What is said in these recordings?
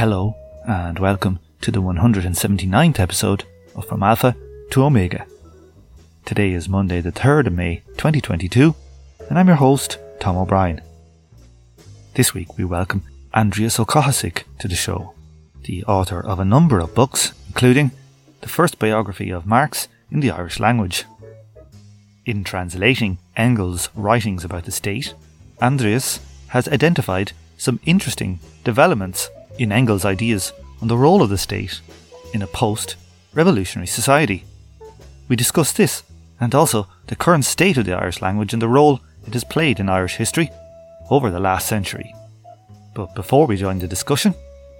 Hello, and welcome to the 179th episode of From Alpha to Omega. Today is Monday, the 3rd of May 2022, and I'm your host, Tom O'Brien. This week we welcome Andreas Ó Cathasaigh to the show, the author of a number of books, including the first biography of Marx in the Irish language. In translating Engels' writings about the state, Andreas has identified some interesting developments in Engels' ideas on the role of the state in a post revolutionary society. We discuss this and also the current state of the Irish language and the role it has played in Irish history over the last century. But before we join the discussion,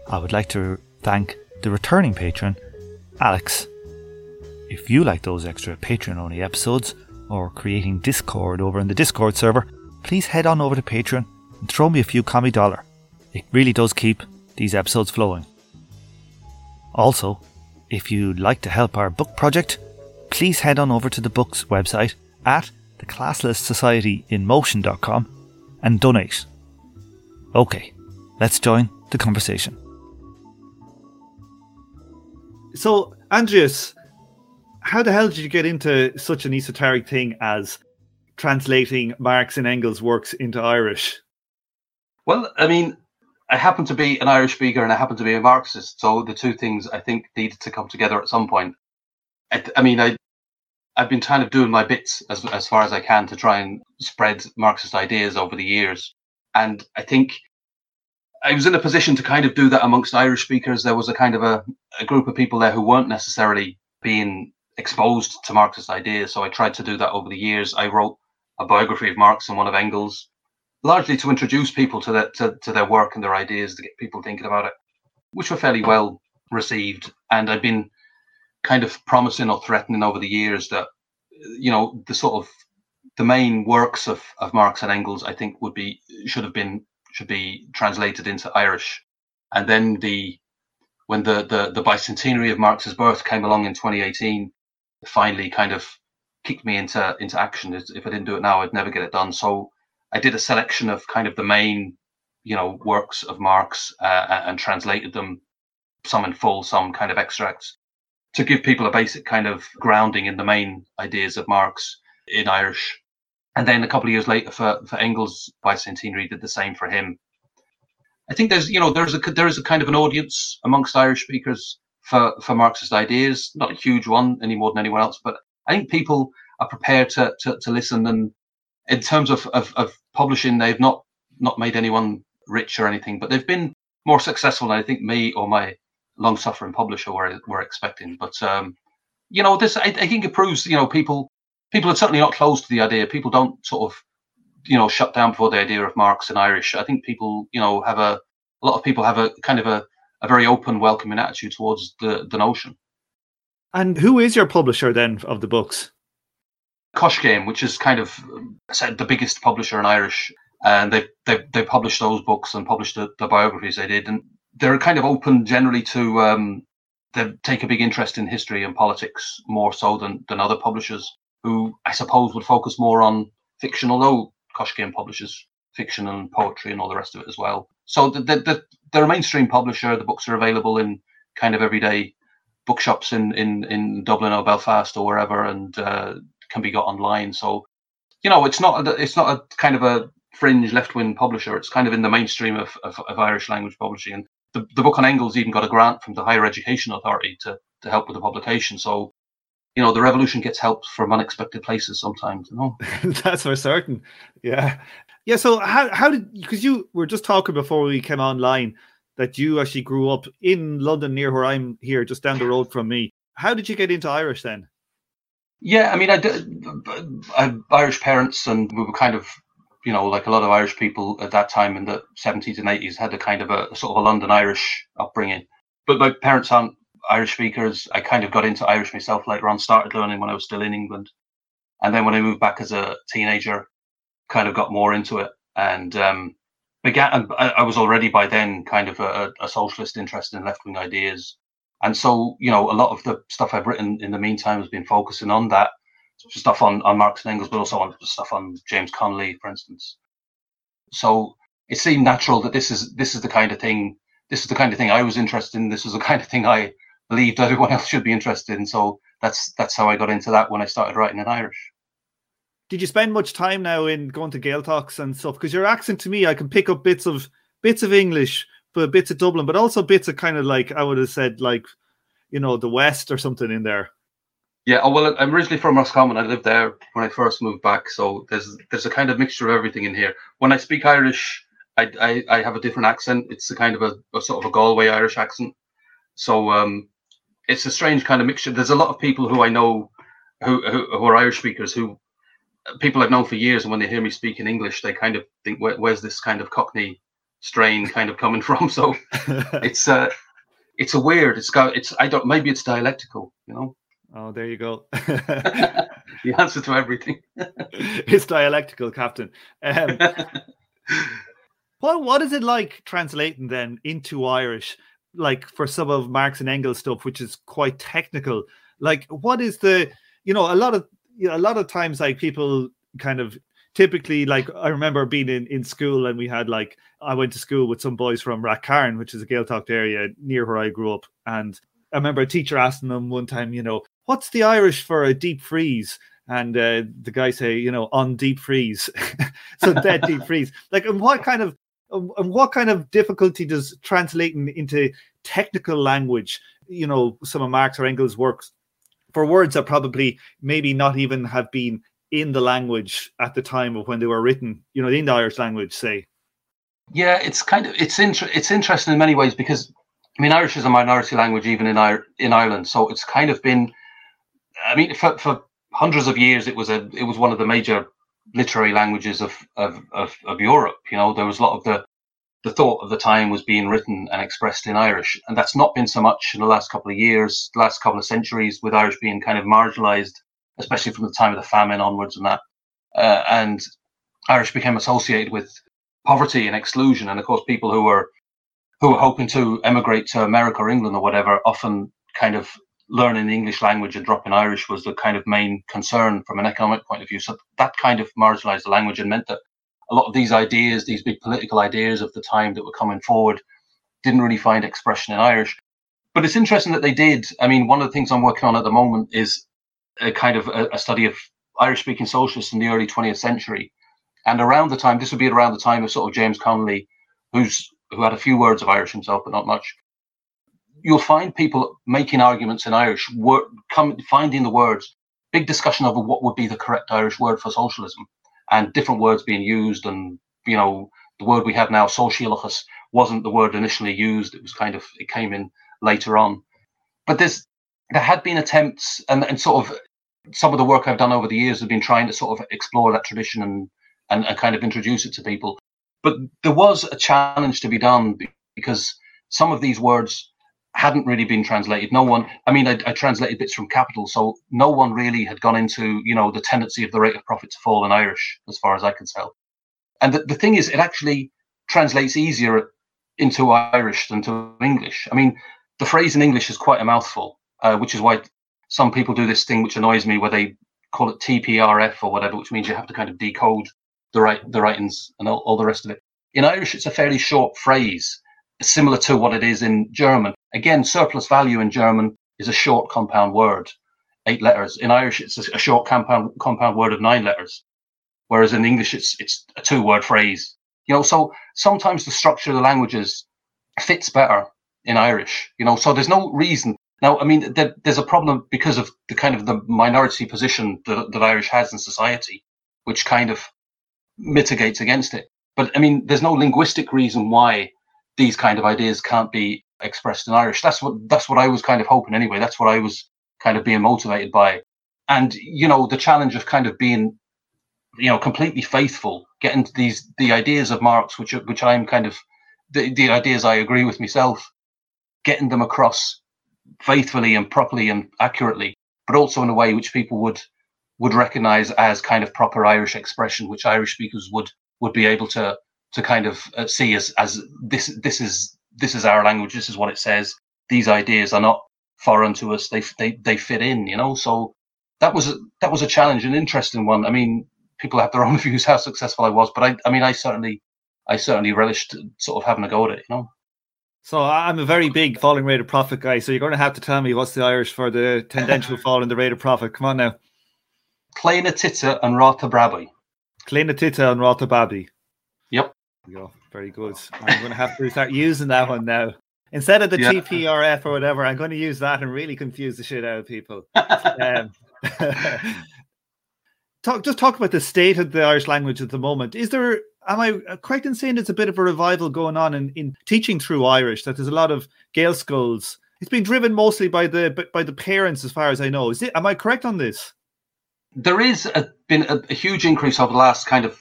I would like to thank the returning patron, Alex. If you like those extra Patreon only episodes or creating Discord over in the Discord server, please head on over to Patreon and throw me a few commie dollar. It really does keep these episodes flowing. Also, if you'd like to help our book project, please head on over to the book's website at the classless society in motion.com and donate. Okay, let's join the conversation. So, Andreas, how the hell did you get into such an esoteric thing as translating Marx and Engels' works into Irish? Well, I mean, I happen to be an Irish speaker and I happen to be a Marxist, so the two things I think needed to come together at some point. I, I mean, I I've been kind of doing my bits as as far as I can to try and spread Marxist ideas over the years, and I think I was in a position to kind of do that amongst Irish speakers. There was a kind of a, a group of people there who weren't necessarily being exposed to Marxist ideas, so I tried to do that over the years. I wrote a biography of Marx and one of Engels largely to introduce people to, the, to, to their work and their ideas to get people thinking about it, which were fairly well received. And I've been kind of promising or threatening over the years that, you know, the sort of the main works of, of Marx and Engels, I think would be, should have been, should be translated into Irish. And then the, when the, the, the bicentenary of Marx's birth came along in 2018, finally kind of kicked me into, into action. If I didn't do it now, I'd never get it done. So I did a selection of kind of the main, you know, works of Marx uh, and translated them, some in full, some kind of extracts, to give people a basic kind of grounding in the main ideas of Marx in Irish. And then a couple of years later, for, for Engels, bicentenary did the same for him. I think there's, you know, there's a there is a kind of an audience amongst Irish speakers for for Marxist ideas. Not a huge one any more than anyone else, but I think people are prepared to to, to listen and in terms of, of, of publishing, they've not not made anyone rich or anything, but they've been more successful than I think me or my long suffering publisher were were expecting. But um, you know, this I, I, think it proves you know people people are certainly not closed to the idea. People don't sort of you know shut down before the idea of Marx and Irish. I think people you know have a a lot of people have a kind of a, a very open, welcoming attitude towards the the notion. And who is your publisher then of the books? Coiscéim, which is kind of said the biggest publisher in Irish, and they they they published those books and published the, the biographies they did, and they're kind of open generally to um, they take a big interest in history and politics more so than than other publishers who I suppose would focus more on fiction, although Coiscéim publishes fiction and poetry and all the rest of it as well. So the, the, the, they're a mainstream publisher. The books are available in kind of everyday bookshops in, in, in Dublin or Belfast or wherever, and uh, can be got online. So, you know, it's not a, it's not a kind of a fringe left wing publisher. It's kind of in the mainstream of, of, of, Irish language publishing. And the, the book on Engels even got a grant from the Higher Education Authority to, to help with the publication. So, you know, the revolution gets help from unexpected places sometimes, you know. That's for certain. Yeah. Yeah. So how, how did, because you were just talking before we came online that you actually grew up in London near where I'm here, just down the road from me. How did you get into Irish then? Yeah, I mean, I did. I Irish parents, and we were kind of, you know, like a lot of Irish people at that time in the seventies and eighties, had a kind of a, sort of a London Irish upbringing. But my parents aren't Irish speakers. I kind of got into Irish myself later on. Started learning when I was still in England, and then when I moved back as a teenager, kind of got more into it and um, began. I was already by then kind of a, a socialist interest in left wing ideas and so, you know, a lot of the stuff I've written in the meantime has been focusing on that stuff on, on Marx and Engels, but also on stuff on James Connolly, for instance. So it seemed natural that this is this is the kind of thing this is the kind of thing I was interested in. This is the kind of thing I believed everyone else should be interested in. So that's that's how I got into that when I started writing in Irish. Did you spend much time now in going to Gaeltachts and stuff? Because your accent to me, I can pick up bits of bits of English, but bits of Dublin, but also bits of kind of like I would have said like, you know, the West or something in there. Yeah, oh, well, I'm originally from Roscommon. I lived there when I first moved back, so there's there's a kind of mixture of everything in here. When I speak Irish, I I, I have a different accent. It's a kind of a, a, sort of a Galway Irish accent. So um, it's a strange kind of mixture. There's a lot of people who I know who who, who are Irish speakers who people I've known for years, and when they hear me speak in English, they kind of think, Where, "Where's this kind of Cockney strain kind of coming from?" So it's uh it's a weird. It's got it's I don't maybe it's dialectical, you know. Oh, there you go. the answer to everything. it's dialectical, Captain. Um, what what is it like translating then into Irish? Like for some of Marx and Engels stuff, which is quite technical. Like, what is the you know a lot of you know, a lot of times like people kind of typically like I remember being in, in school and we had like I went to school with some boys from Rathcairn, which is a Gaeltacht area near where I grew up. And I remember a teacher asking them one time, you know, what's the Irish for a deep freeze? And uh, the guy say, you know, on deep freeze, so dead deep freeze. Like, and what kind of and what kind of difficulty does translating into technical language, you know, some of Marx or Engels' works for words that probably maybe not even have been in the language at the time of when they were written, you know, in the Irish language, say. Yeah, it's kind of it's inter- it's interesting in many ways because I mean Irish is a minority language even in in Ireland, so it's kind of been. I mean, for, for hundreds of years, it was a it was one of the major literary languages of, of of of Europe. You know, there was a lot of the the thought of the time was being written and expressed in Irish. And that's not been so much in the last couple of years, the last couple of centuries, with Irish being kind of marginalized, especially from the time of the famine onwards and that. Uh, and Irish became associated with poverty and exclusion. And of course, people who were who were hoping to emigrate to America or England or whatever often kind of learning the English language and dropping Irish was the kind of main concern from an economic point of view. So that kind of marginalized the language and meant that a lot of these ideas, these big political ideas of the time that were coming forward, didn't really find expression in Irish. But it's interesting that they did. I mean, one of the things I'm working on at the moment is a kind of a, a study of Irish speaking socialists in the early 20th century. And around the time, this would be around the time of sort of James Connolly, who's who had a few words of Irish himself, but not much. You'll find people making arguments in Irish, word, come, finding the words, big discussion over what would be the correct Irish word for socialism and different words being used. And, you know, the word we have now, sóisialachas, wasn't the word initially used. It was kind of, it came in later on. But there's, there had been attempts and, and sort of some of the work I've done over the years has been trying to sort of explore that tradition and, and, and kind of introduce it to people. But there was a challenge to be done because some of these words hadn't really been translated. No one, I mean, I, I, translated bits from Capital, so no one really had gone into, you know, the tendency of the rate of profit to fall in Irish, as far as I can tell. And the, the thing is, it actually translates easier into Irish than to English. I mean, the phrase in English is quite a mouthful, uh, which is why some people do this thing which annoys me, where they call it TPRF or whatever, which means you have to kind of decode the right the writings and all, all the rest of it. In Irish, it's a fairly short phrase, similar to what it is in German. Again, surplus value in German is a short compound word, eight letters. In Irish, it's a short compound compound word of nine letters, whereas in English, it's it's a two word phrase. You know, so sometimes the structure of the languages fits better in Irish. You know, so there's no reason. Now, I mean, there, there's a problem because of the kind of the minority position that, that Irish has in society, which kind of mitigates against it. But I mean, there's no linguistic reason why these kind of ideas can't be expressed in Irish. That's what that's what I was kind of hoping anyway. That's what I was kind of being motivated by. And you know, the challenge of kind of being, you know, completely faithful, getting to these the ideas of Marx, which which I'm kind of the, the ideas I agree with myself, getting them across faithfully and properly and accurately, but also in a way which people would would recognize as kind of proper Irish expression, which Irish speakers would would be able to to kind of uh, see as as this this is this is our language. This is what it says. These ideas are not foreign to us. They they they fit in. You know. So that was a, that was a challenge, an interesting one. I mean, people have their own views how successful I was, but I I mean, I certainly I certainly relished sort of having a go at it. You know. So I'm a very big falling rate of profit guy. So you're going to have to tell me what's the Irish for the tendential fall in the rate of profit. Come on now. Kleine Titta and Rata Brabby. Kleine Titta and Rata Brabby. Yep. go. Very good. I'm going to have to start using that one now. Instead of the yeah. TPRF or whatever, I'm going to use that and really confuse the shit out of people. um, talk, just talk about the state of the Irish language at the moment. Is there, am I uh, correct in saying there's a bit of a revival going on in, in teaching through Irish? That there's a lot of Gael schools. It's been driven mostly by the by the parents, as far as I know. Is it? Am I correct on this? There is a, been a, a huge increase over the last kind of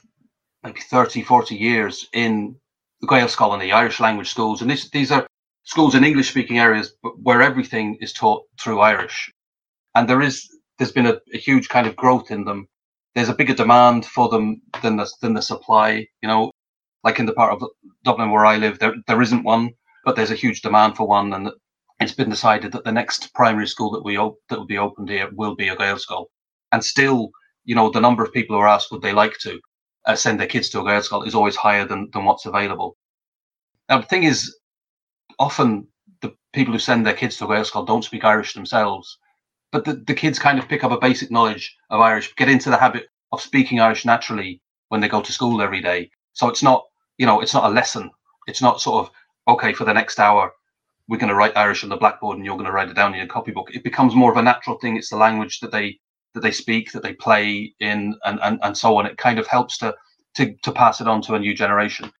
maybe 30, 40 years in the Gaelscoil and the Irish language schools. And this, these are schools in English speaking areas where everything is taught through Irish. And there is, there's been a, a, huge kind of growth in them. There's a bigger demand for them than the, than the supply, you know, like in the part of Dublin where I live, there, there isn't one, but there's a huge demand for one. And it's been decided that the next primary school that we, op- that will be opened here will be a girls' Gaelscoil. And still, you know, the number of people who are asked would they like to uh, send their kids to a girls' Gaelscoil is always higher than, than what's available. Now, the thing is, often the people who send their kids to a girls' Gaelscoil don't speak Irish themselves, but the, the kids kind of pick up a basic knowledge of Irish, get into the habit of speaking Irish naturally when they go to school every day. So it's not, you know, it's not a lesson. It's not sort of, okay, for the next hour, we're going to write Irish on the blackboard and you're going to write it down in your copybook. It becomes more of a natural thing. It's the language that they that they speak, that they play in, and and, and so on. It kind of helps to to to pass it on to a new generation.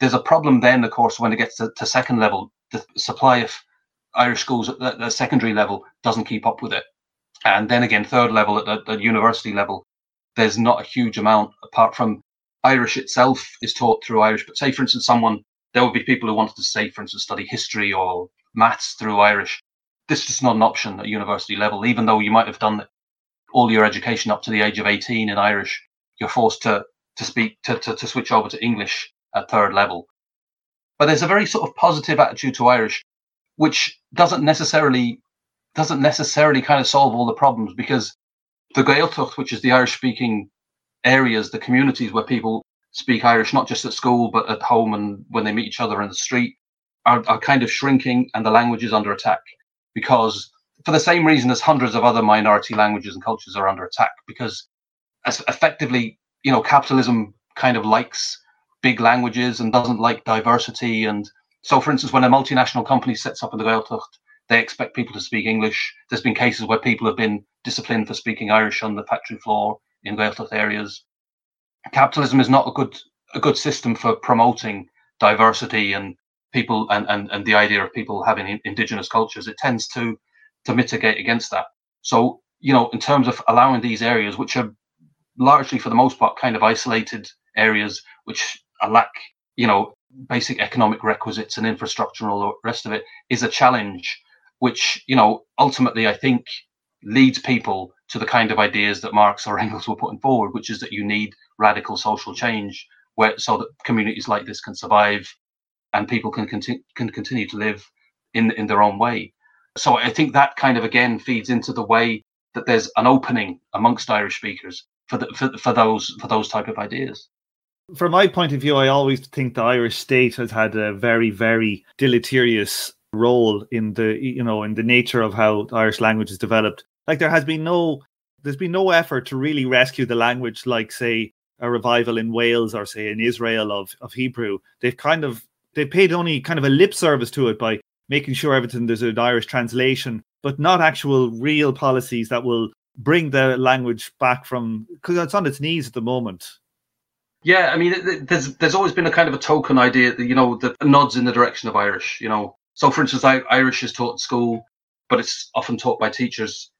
There's a problem then, of course, when it gets to, to second level the supply of Irish schools at the, the, secondary level doesn't keep up with it. And then again, third level at the, the university level, there's not a huge amount apart from Irish itself is taught through Irish. But say, for instance, someone, there would be people who wanted to say, for instance, study history or maths through Irish. This is not an option at university level, even though you might have done all your education up to the age of 18 in Irish. You're forced to, to speak, to, to, to switch over to English at third level. But there's a very sort of positive attitude to Irish, which doesn't necessarily doesn't necessarily kind of solve all the problems because the Gaeltacht, which is the Irish speaking areas, the communities where people speak Irish, not just at school, but at home and when they meet each other in the street, are, are kind of shrinking and the language is under attack because for the same reason as hundreds of other minority languages and cultures are under attack because as effectively, you know, capitalism kind of likes big languages and doesn't like diversity. And so, for instance, when a multinational company sets up in the Gaeltacht, they expect people to speak English. There's been cases where people have been disciplined for speaking Irish on the factory floor in Gaeltacht areas. Capitalism is not a good a good system for promoting diversity and people and, and, and the idea of people having indigenous cultures. It tends to to mitigate against that. So, you know, in terms of allowing these areas, which are largely for the most part kind of isolated areas, which lack, you know, basic economic requisites and infrastructure and all the rest of it is a challenge, which, you know, ultimately I think leads people to the kind of ideas that Marx or Engels were putting forward, which is that you need radical social change where so that communities like this can survive and people can continue can continue to live in in their own way. So I think that kind of again feeds into the way that there's an opening amongst Irish speakers for the, for, for those for those type of ideas. From my point of view, I always think the Irish state has had a very, very deleterious role in the you know in the nature of how the Irish language is developed. Like there has been no there's been no effort to really rescue the language, like say a revival in Wales or say in Israel of of Hebrew. They've kind of they paid only kind of a lip service to it by making sure everything there's an Irish translation, but not actual real policies that will bring the language back from because it's on its knees at the moment. Yeah, I mean, there's there's always been a kind of a token idea that you know that nods in the direction of Irish. You know, so for instance, Irish is taught at school, but it's often taught by teachers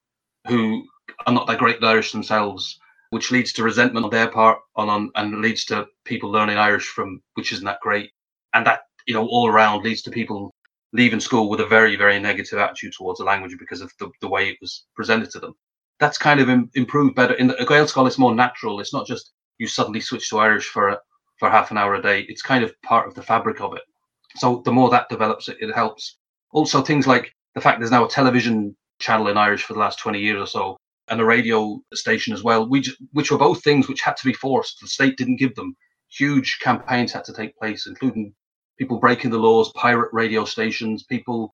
who are not that great at Irish themselves, which leads to resentment on their part, on, on and leads to people learning Irish from which isn't that great, and that you know all around leads to people leaving school with a very very negative attitude towards the language because of the, the way it was presented to them. That's kind of improved better in the Gaelscoil. It's more natural. It's not just you suddenly switch to Irish for for half an hour a day. It's kind of part of the fabric of it. So the more that develops, it, it helps. Also, things like the fact there's now a television channel in Irish for the last 20 years or so, and a radio station as well, which, which were both things which had to be forced. The state didn't give them. Huge campaigns had to take place, including people breaking the laws, pirate radio stations, people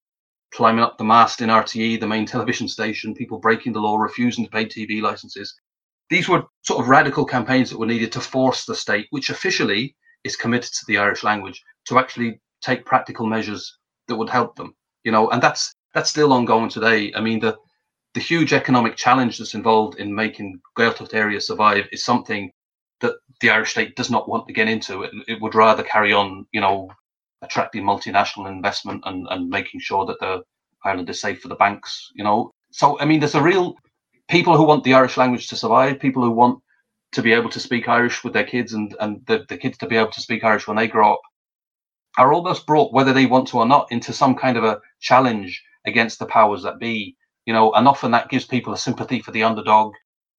climbing up the mast in RTE, the main television station, people breaking the law, refusing to pay TV licenses. These were sort of radical campaigns that were needed to force the state, which officially is committed to the Irish language, to actually take practical measures that would help them. You know, and that's that's still ongoing today. I mean, the the huge economic challenge that's involved in making Gaeltacht areas survive is something that the Irish state does not want to get into. It, it would rather carry on, you know, attracting multinational investment and, and making sure that the Ireland is safe for the banks, you know. So I mean there's a real people who want the Irish language to survive, people who want to be able to speak Irish with their kids and, and the, the kids to be able to speak Irish when they grow up are almost brought, whether they want to or not, into some kind of a challenge against the powers that be. You know, and often that gives people a sympathy for the underdog,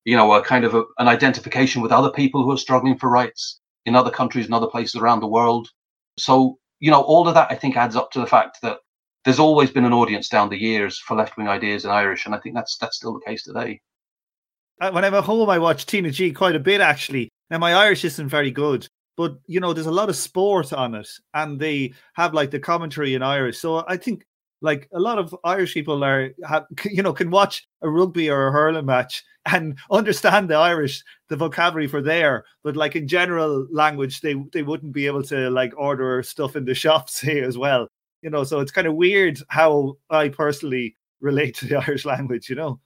you know, a kind of a, an identification with other people who are struggling for rights in other countries and other places around the world. So you know, all of that I think adds up to the fact that there's always been an audience down the years for left wing ideas in Irish, and I think that's that's still the case today. Uh, when I'm at home, I watch TnaG quite a bit actually. Now my Irish isn't very good, but you know, there's a lot of sport on it, and they have like the commentary in Irish. So I think like a lot of Irish people are have you know can watch a rugby or a hurling match and understand the Irish, the vocabulary for there, but like in general language, they they wouldn't be able to like order stuff in the shops here as well. You know, so it's kind of weird how I personally relate to the Irish language. You know.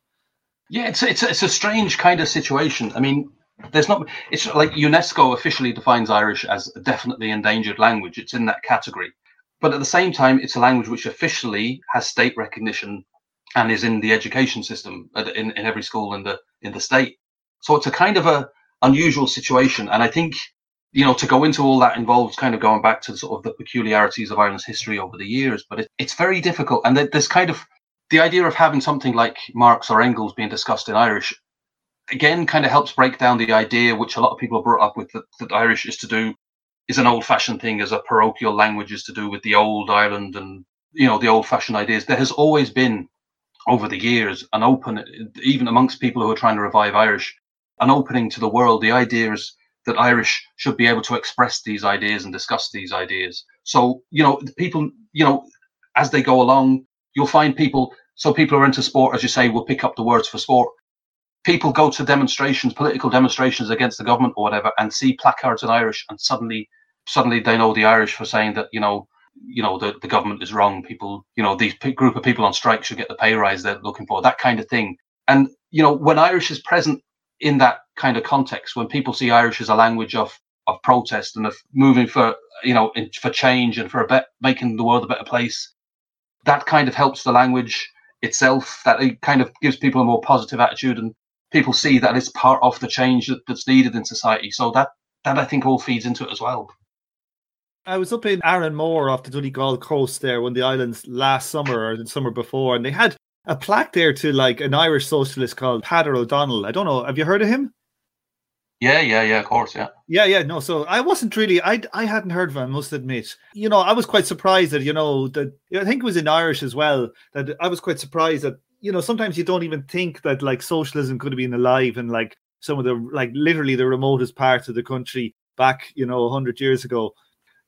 Yeah, it's it's it's a strange kind of situation. I mean, there's not. It's like UNESCO officially defines Irish as a definitely endangered language. It's in that category, but at the same time, it's a language which officially has state recognition and is in the education system in, in every school in the in the state. So it's a kind of a unusual situation, and I think you know to go into all that involves kind of going back to sort of the peculiarities of Ireland's history over the years. But it, it's very difficult, and there's kind of the idea of having something like Marx or Engels being discussed in Irish again kind of helps break down the idea which a lot of people brought up with that, that Irish is to do is an old fashioned thing as a parochial language is to do with the old Ireland and you know the old fashioned ideas. There has always been over the years an open, even amongst people who are trying to revive Irish, an opening to the world. The idea is that Irish should be able to express these ideas and discuss these ideas. So, you know, people, you know, as they go along, you'll find people, so people who are into sport, as you say, will pick up the words for sport. People go to demonstrations, political demonstrations against the government or whatever, and see placards in Irish, and suddenly, suddenly they know the Irish for saying that, you know, you know the, the government is wrong. People you know these group of people on strike should get the pay rise they're looking for that kind of thing. And you know when irish is present in that kind of context when people see irish as a language of of protest and of moving for you know in, for change and for a bet making the world a better place that kind of helps the language itself that it kind of gives people a more positive attitude and people see that it's part of the change that, that's needed in society so that that i think all feeds into it as well I was up in Arranmore off the Donegal coast there when the islands last summer or the summer before, and they had a plaque there to like an Irish socialist called Peadar O'Donnell. I don't know. Have you heard of him? Yeah, yeah, yeah, of course, yeah. Yeah, yeah, no. So I wasn't really I I hadn't heard of him, I must admit. You know, I was quite surprised that, you know, that I think it was in Irish as well, that I was quite surprised that, you know, sometimes you don't even think that like socialism could have been alive in like some of the like literally the remotest parts of the country back, you know, hundred years ago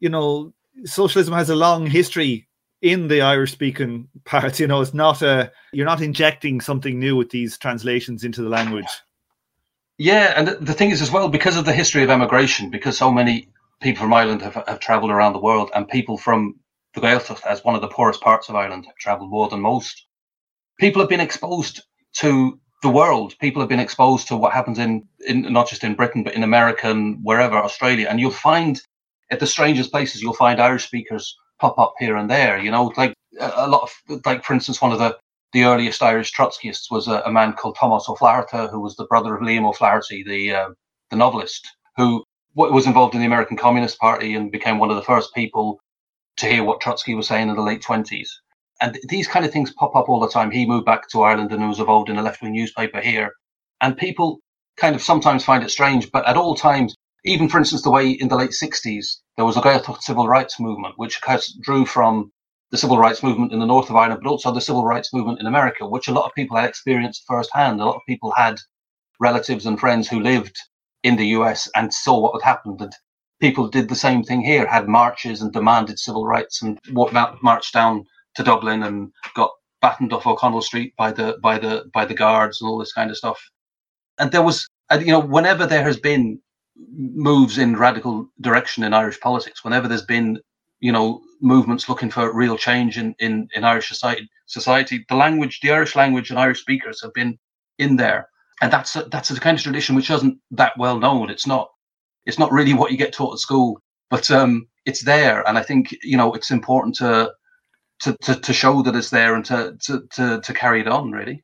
you know, socialism has a long history in the Irish speaking parts. You know, it's not a you're not injecting something new with these translations into the language. Yeah, and the thing is as well, because of the history of emigration, because so many people from Ireland have, have travelled around the world, and people from the Gaeltacht, as one of the poorest parts of Ireland, have travelled more than most. People have been exposed to the world. People have been exposed to what happens in, in not just in Britain, but in America and wherever, Australia. And you'll find at the strangest places you'll find Irish speakers pop up here and there. You know, like a lot of, like for instance, one of the the earliest Irish Trotskyists was a, a man called Thomas O'Flaherty, who was the brother of Liam O'Flaherty, the uh, the novelist, who was involved in the American Communist Party and became one of the first people to hear what Trotsky was saying in the late twenties. And these kind of things pop up all the time. He moved back to Ireland and was involved in a left wing newspaper here. And people kind of sometimes find it strange, but at all times even for instance, the way in the late 60s there was a Gaeltacht civil rights movement, which drew from the civil rights movement in the north of Ireland, but also the civil rights movement in America, which a lot of people had experienced firsthand. A lot of people had relatives and friends who lived in the US and saw what had happened. And people did the same thing here, had marches and demanded civil rights and walked out, marched down to Dublin and got battened off O'Connell Street by the by the by the guards and all this kind of stuff. And there was, you know, whenever there has been moves in radical direction in Irish politics, whenever there's been, you know, movements looking for real change in in, in Irish society, society, the language, the Irish language, and Irish speakers have been in there, and that's a, that's a kind of tradition which isn't that well known. It's not it's not really what you get taught at school, but um, it's there, and I think you know it's important to to, to, to show that it's there and to, to, to, to carry it on, really.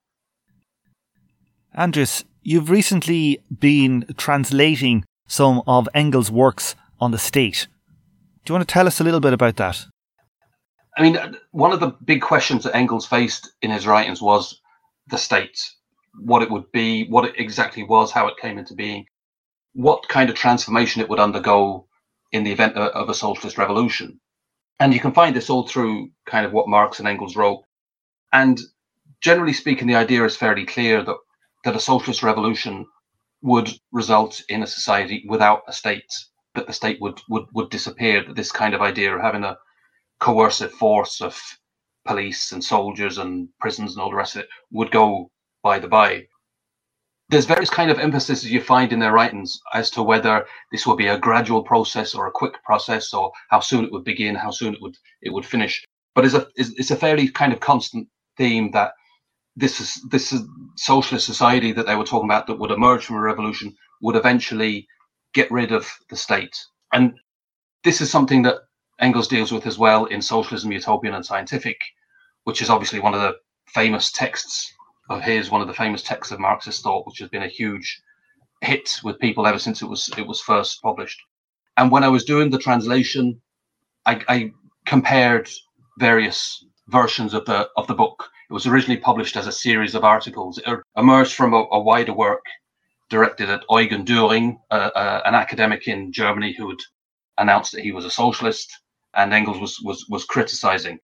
Andreas, you've recently been translating some of Engels' works on the state. Do you want to tell us a little bit about that? I mean, one of the big questions that Engels faced in his writings was the state, what it would be, what it exactly was, how it came into being, what kind of transformation it would undergo in the event of a socialist revolution. And you can find this all through kind of what Marx and Engels wrote. And generally speaking, the idea is fairly clear that, that a socialist revolution would result in a society without a state, that the state would, would, would disappear, that this kind of idea of having a coercive force of police and soldiers and prisons and all the rest of it would go by the by there's various kind of emphases you find in their writings as to whether this will be a gradual process or a quick process or how soon it would begin how soon it would it would finish. But it's a it's a fairly kind of constant theme that this is this is socialist society that they were talking about that would emerge from a revolution would eventually get rid of the state. And this is something that engels deals with as well in socialism utopian and scientific which is obviously one of the famous texts of his, one of the famous texts of Marxist thought, which has been a huge hit with people ever since it was it was first published. And when I was doing the translation, I, I compared various versions of the of the book. It was originally published as a series of articles. It emerged from a, a wider work directed at Eugen Dühring, uh, uh, an academic in Germany who had announced that he was a socialist, and Engels was was was criticizing.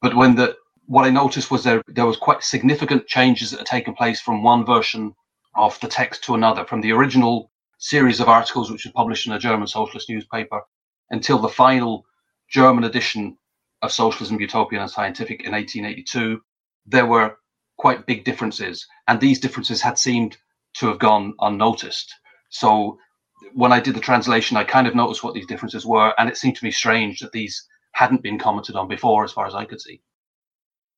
But when the what I noticed was there there was quite significant changes that had taken place from one version of the text to another, from the original series of articles which were published in a German socialist newspaper until the final German edition of Socialism, Utopian and Scientific in 1882. There were quite big differences, and these differences had seemed to have gone unnoticed. So when I did the translation, I kind of noticed what these differences were, and it seemed to me strange that these hadn't been commented on before, as far as I could see.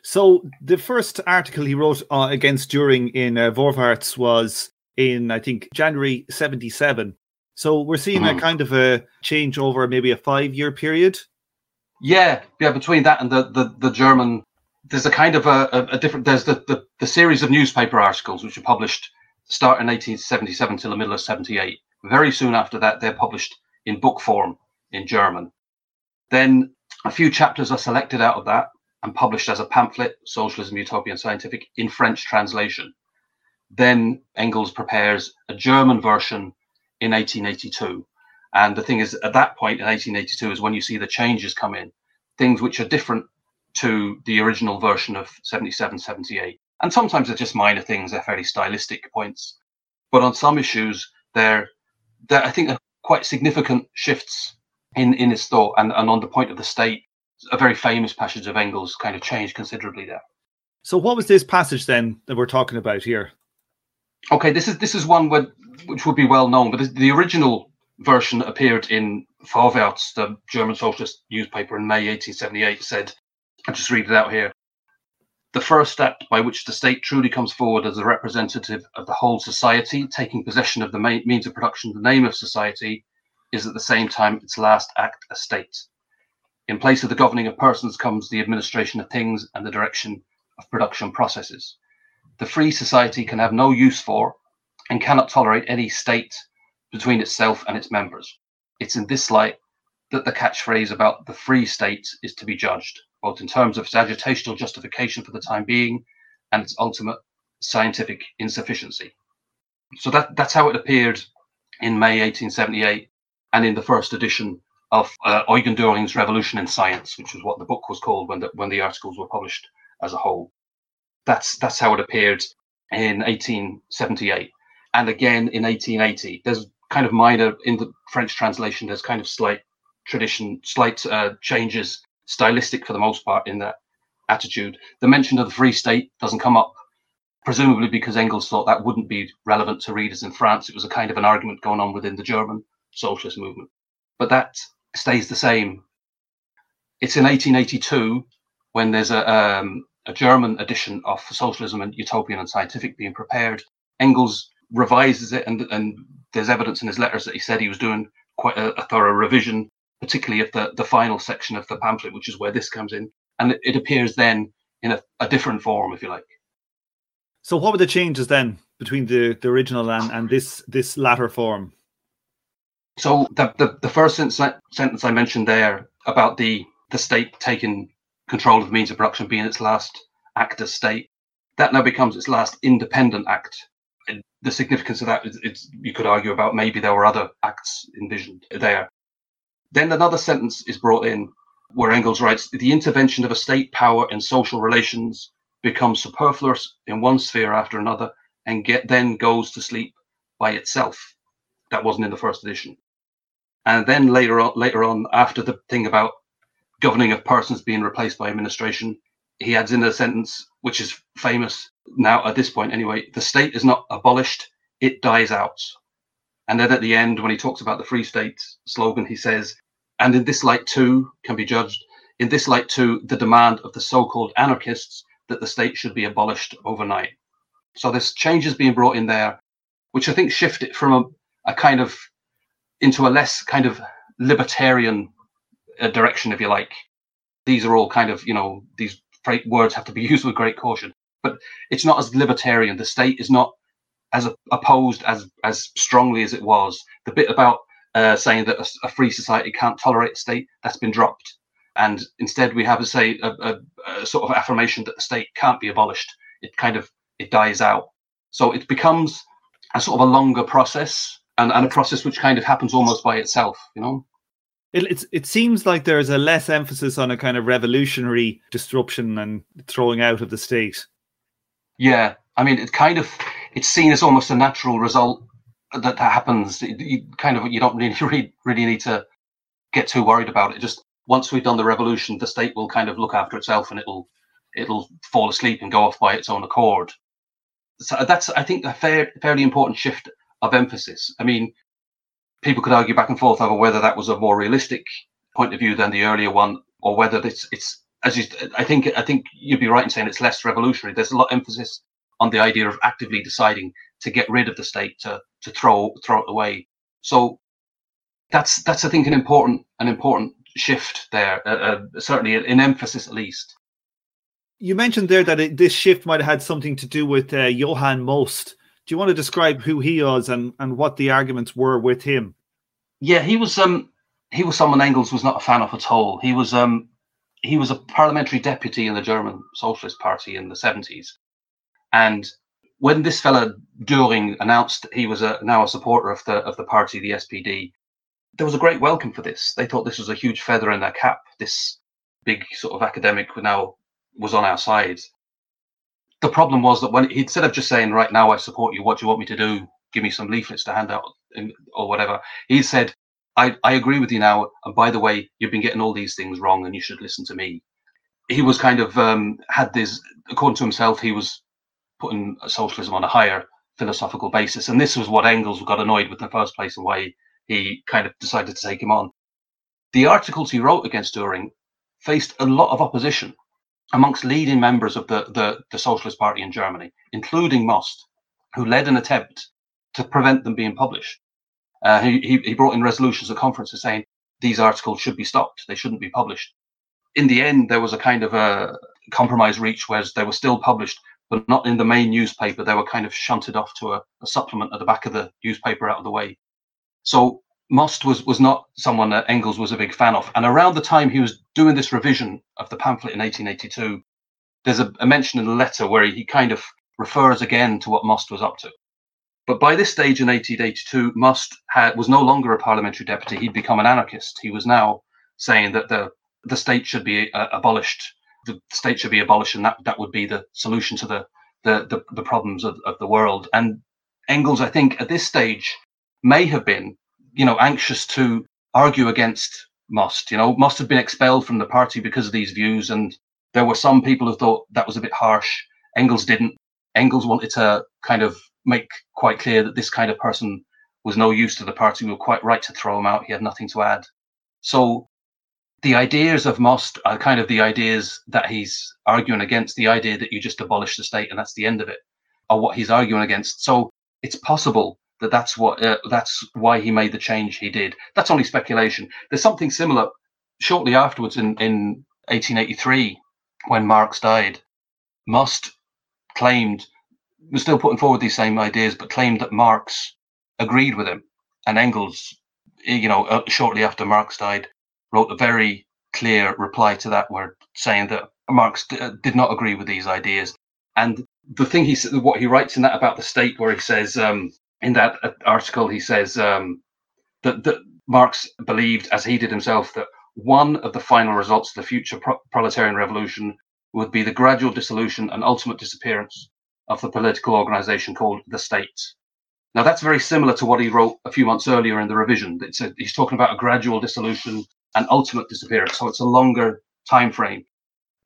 So the first article he wrote uh, against Dühring in uh, Vorwärts was in I think January '77. So we're seeing mm-hmm. a kind of a change over maybe a five-year period. Yeah, yeah. Between that and the the, the German, there's a kind of a, a, a different. There's the, the the series of newspaper articles which are published start in 1877 till the middle of 78. Very soon after that, they're published in book form in German. Then a few chapters are selected out of that and published as a pamphlet, Socialism, Utopia and Scientific, in French translation. Then Engels prepares a German version in 1882. And the thing is, at that point in 1882 is when you see the changes come in, things which are different to the original version of 77, 78. And sometimes they're just minor things, they're fairly stylistic points. But on some issues, they're, they're I think, quite significant shifts in, in his thought. And, and on the point of the state, a very famous passage of Engels kind of changed considerably there. So, what was this passage then that we're talking about here? Okay, this is this is one where, which would be well known, but the original version appeared in Vorwärts, the German socialist newspaper, in May 1878. Said, I'll just read it out here. The first step by which the state truly comes forward as a representative of the whole society, taking possession of the means of production, the name of society, is at the same time its last act a state. In place of the governing of persons comes the administration of things and the direction of production processes. The free society can have no use for and cannot tolerate any state between itself and its members. It's in this light that the catchphrase about the free state is to be judged, both in terms of its agitational justification for the time being and its ultimate scientific insufficiency. So that, that's how it appeared in May 1878 and in the first edition of uh, Eugen Dühring's Revolution in Science, which was what the book was called when the, when the articles were published as a whole. That's that's how it appeared in 1878, and again in 1880. There's kind of minor in the French translation. There's kind of slight tradition, slight uh, changes, stylistic for the most part in that attitude. The mention of the Free State doesn't come up, presumably because Engels thought that wouldn't be relevant to readers in France. It was a kind of an argument going on within the German socialist movement. But that stays the same. It's in 1882 when there's a, um, a German edition of Socialism and Utopian and Scientific being prepared. Engels revises it, and, and there's evidence in his letters that he said he was doing quite a, a thorough revision, particularly of the, the final section of the pamphlet, which is where this comes in and it, appears then in a, a different form, if you like. So, what were the changes then between the, the original and, and this this latter form? So, the, the, the first sentence I mentioned there about the, the state taking control of the means of production being its last act as state, that now becomes its last independent act. And the significance of that is you could argue about maybe there were other acts envisioned there. Then another sentence is brought in where Engels writes, the intervention of a state power in social relations becomes superfluous in one sphere after another and get then goes to sleep by itself. That wasn't in the first edition. And then later on, later on, after the thing about governing of persons being replaced by administration, he adds in a sentence which is famous now at this point anyway. The state is not abolished; it dies out. And then at the end, when he talks about the Free State slogan, he says, and in this light, too, can be judged. In this light, too, the demand of the so called anarchists that the state should be abolished overnight. So there's changes being brought in there, which I think shift it from a, a kind of into a less kind of libertarian uh, direction, if you like. These are all kind of, you know, these words have to be used with great caution, but it's not as libertarian. The state is not as opposed as as strongly as it was. The bit about uh, saying that a, a, free society can't tolerate a state, that's been dropped. And instead, we have, say, a, a, a sort of affirmation that the state can't be abolished. It kind of it dies out. So it becomes a sort of a longer process and, and a process which kind of happens almost by itself, you know? It, it seems like there's a less emphasis on a kind of revolutionary disruption and throwing out of the state. Yeah, I mean, it kind of it's seen as almost a natural result that, that happens, you kind of you don't really, really really need to get too worried about it. Just once we've done the revolution, the state will kind of look after itself and it'll it'll fall asleep and go off by its own accord. So that's I think a fair, fairly important shift of emphasis. I mean, people could argue back and forth over whether that was a more realistic point of view than the earlier one, or whether it's it's as you I think I think you'd be right in saying it's less revolutionary. There's a lot of emphasis on the idea of actively deciding to get rid of the state, to to throw throw it away. So that's that's I think an important an important shift there, uh, uh, certainly in emphasis at least. You mentioned there that it, this shift might have had something to do with uh, Johann Most. Do you want to describe who he was and, and what the arguments were with him? Yeah, he was um he was someone Engels was not a fan of at all. He was um he was a parliamentary deputy in the German Socialist Party in the seventies, and when this fella Dühring announced he was a, now a supporter of the of the party, the SPD, there was a great welcome for this. They thought this was a huge feather in their cap. This big sort of academic now was on our side. The problem was that when he instead of just saying, "Right now, I support you. What do you want me to do? Give me some leaflets to hand out or whatever," he said, I, I agree with you now. And by the way, you've been getting all these things wrong, and you should listen to me." He was kind of um, had this, according to himself, he was putting socialism on a higher philosophical basis. And this was what Engels got annoyed with in the first place and why he kind of decided to take him on. The articles he wrote against Dühring faced a lot of opposition amongst leading members of the, the, the Socialist Party in Germany, including Most, who led an attempt to prevent them being published. Uh, he, he brought in resolutions at conferences saying these articles should be stopped, they shouldn't be published. In the end, there was a kind of a compromise reached where they were still published, but not in the main newspaper. They were kind of shunted off to a, a supplement at the back of the newspaper out of the way. So Most was, was not someone that Engels was a big fan of. And around the time he was doing this revision of the pamphlet in 1882, there's a, a mention in the letter where he, kind of refers again to what Most was up to. But by this stage in 1882, Most had, was no longer a parliamentary deputy. He'd become an anarchist. He was now saying that the, the state should be uh, abolished the state should be abolished, and that that would be the solution to the the the, the problems of, of the world. And Engels, I think, at this stage may have been, you know, anxious to argue against Most. You know, Most had been expelled from the party because of these views, and there were some people who thought that was a bit harsh. Engels didn't. Engels wanted to kind of make quite clear that this kind of person was no use to the party. We were quite right to throw him out. He had nothing to add. So the ideas of Most are kind of the ideas that he's arguing against. The idea that you just abolish the state and that's the end of it, are what he's arguing against. So it's possible that that's what uh, that's why he made the change he did. That's only speculation. There's something similar shortly afterwards in in 1883 when Marx died. Most claimed was still putting forward these same ideas, but claimed that Marx agreed with him, and Engels, you know, uh, shortly after Marx died, wrote a very clear reply to that, where saying that Marx d- uh, did not agree with these ideas. And the thing he said, what he writes in that about the state, where he says um, in that article, he says um, that, that Marx believed, as he did himself, that one of the final results of the future pro- proletarian revolution would be the gradual dissolution and ultimate disappearance of the political organization called the state. Now, that's very similar to what he wrote a few months earlier in the revision. A, he's talking about a gradual dissolution and ultimate disappearance. So it's a longer time frame.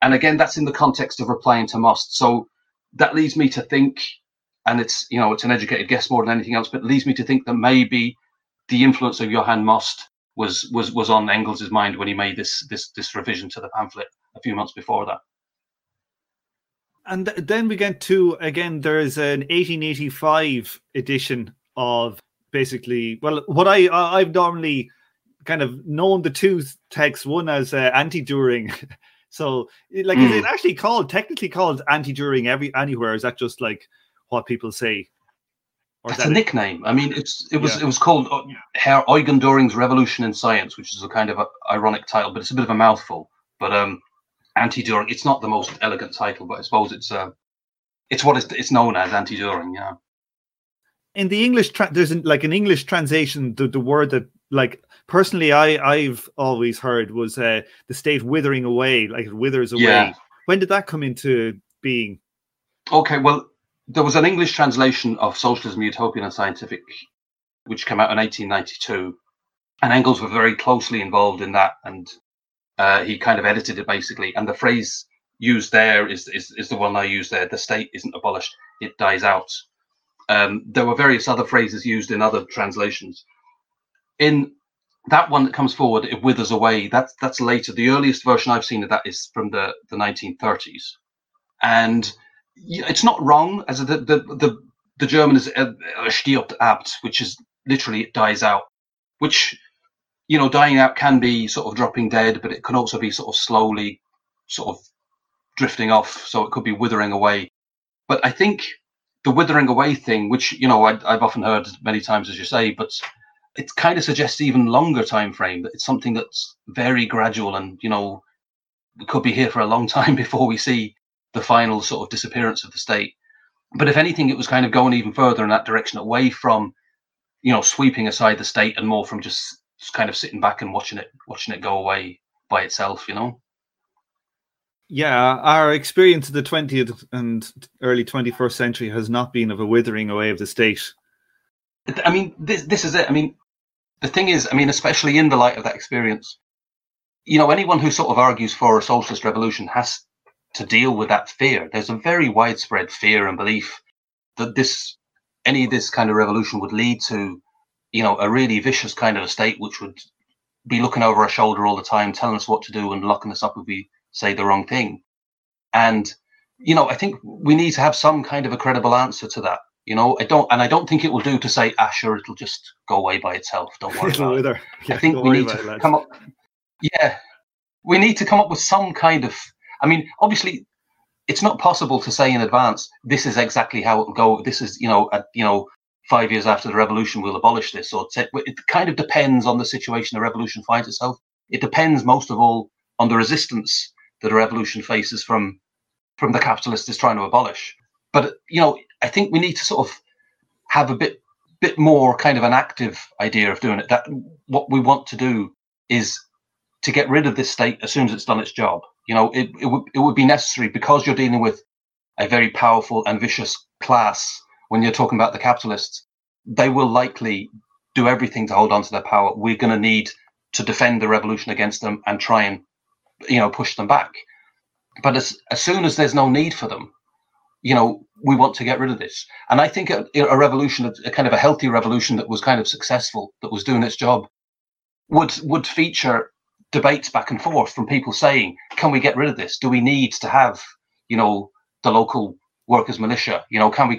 And again, that's in the context of replying to Most. So that leads me to think, and it's you know it's an educated guess more than anything else, but it leads me to think that maybe the influence of Johann Most was was was on Engels's mind when he made this this this revision to the pamphlet a few months before that. And then we get to again. There is an 1885 edition of basically. Well, what I I've normally kind of known the two texts. One as uh, anti-Dühring. so, like, mm. is it hmm. actually called technically called anti-Dühring every anywhere? Is that just like what people say? Or That's that a it? nickname. I mean, it's it was yeah. it was called uh, Herr Eugen Dühring's Revolution in Science, which is a kind of a ironic title, but it's a bit of a mouthful. But um, anti-Dühring. It's not the most elegant title, but I suppose it's uh, it's what it's, it's known as anti-Dühring. Yeah. In the English, tra- there's an, like an English translation. The, the word that like personally I I've always heard was uh, the state withering away, like it withers away. Yeah. When did that come into being? Okay, well, there was an English translation of Socialism, Utopian, and Scientific, which came out in 1892, and Engels was very closely involved in that, and uh, he kind of edited it basically, and the phrase used there is, is is the one I use there. The state isn't abolished; it dies out. Um, there were various other phrases used in other translations. In that one that comes forward, it withers away. That's that's later. The earliest version I've seen of that is from the, the 1930s, and it's not wrong. As the the the, the German is uh, stirbt ab, which is literally it dies out, which you know, dying out can be sort of dropping dead, but it can also be sort of slowly sort of drifting off. So it could be withering away. But I think the withering away thing, which, you know, I, have often heard many times, as you say, but it kind of suggests even longer time frame that it's something that's very gradual and, you know, we could be here for a long time before we see the final sort of disappearance of the state. But if anything, it was kind of going even further in that direction, away from, you know, sweeping aside the state and more from just kind of sitting back and watching it watching it go away by itself you know? Yeah our experience of the 20th and early 21st century has not been of a withering away of the state. I mean this this is it. I mean the thing is i mean especially in the light of that experience you know anyone who sort of argues for a socialist revolution has to deal with that fear there's a very widespread fear and belief that this any of this kind of revolution would lead to you know, a really vicious kind of a state which would be looking over our shoulder all the time, telling us what to do and locking us up if we say the wrong thing. And, you know, I think we need to have some kind of a credible answer to that. You know, I don't, and I don't think it will do to say, ah, sure, it'll just go away by itself. Don't worry about it. Yeah, I think we need to it, come up. Yeah, we need to come up with some kind of. I mean, obviously, it's not possible to say in advance this is exactly how it will go. This is, you know, a, you know, five years after the revolution we'll abolish this or it kind of depends on the situation the revolution finds itself it depends most of all on the resistance that a revolution faces from from the capitalists is trying to abolish but you know i think we need to sort of have a bit bit more kind of an active idea of doing it that what we want to do is to get rid of this state as soon as it's done its job you know it, it, would, it would be necessary because you're dealing with a very powerful and vicious class when you're talking about the capitalists, they will likely do everything to hold on to their power, we're going to need to defend the revolution against them and try and, you know, push them back. But as, as soon as there's no need for them, you know, we want to get rid of this. And I think a, a revolution, a kind of a healthy revolution that was kind of successful, that was doing its job, would would feature debates back and forth from people saying, "Can we get rid of this? Do we need to have, you know, the local workers' militia? You know, can we?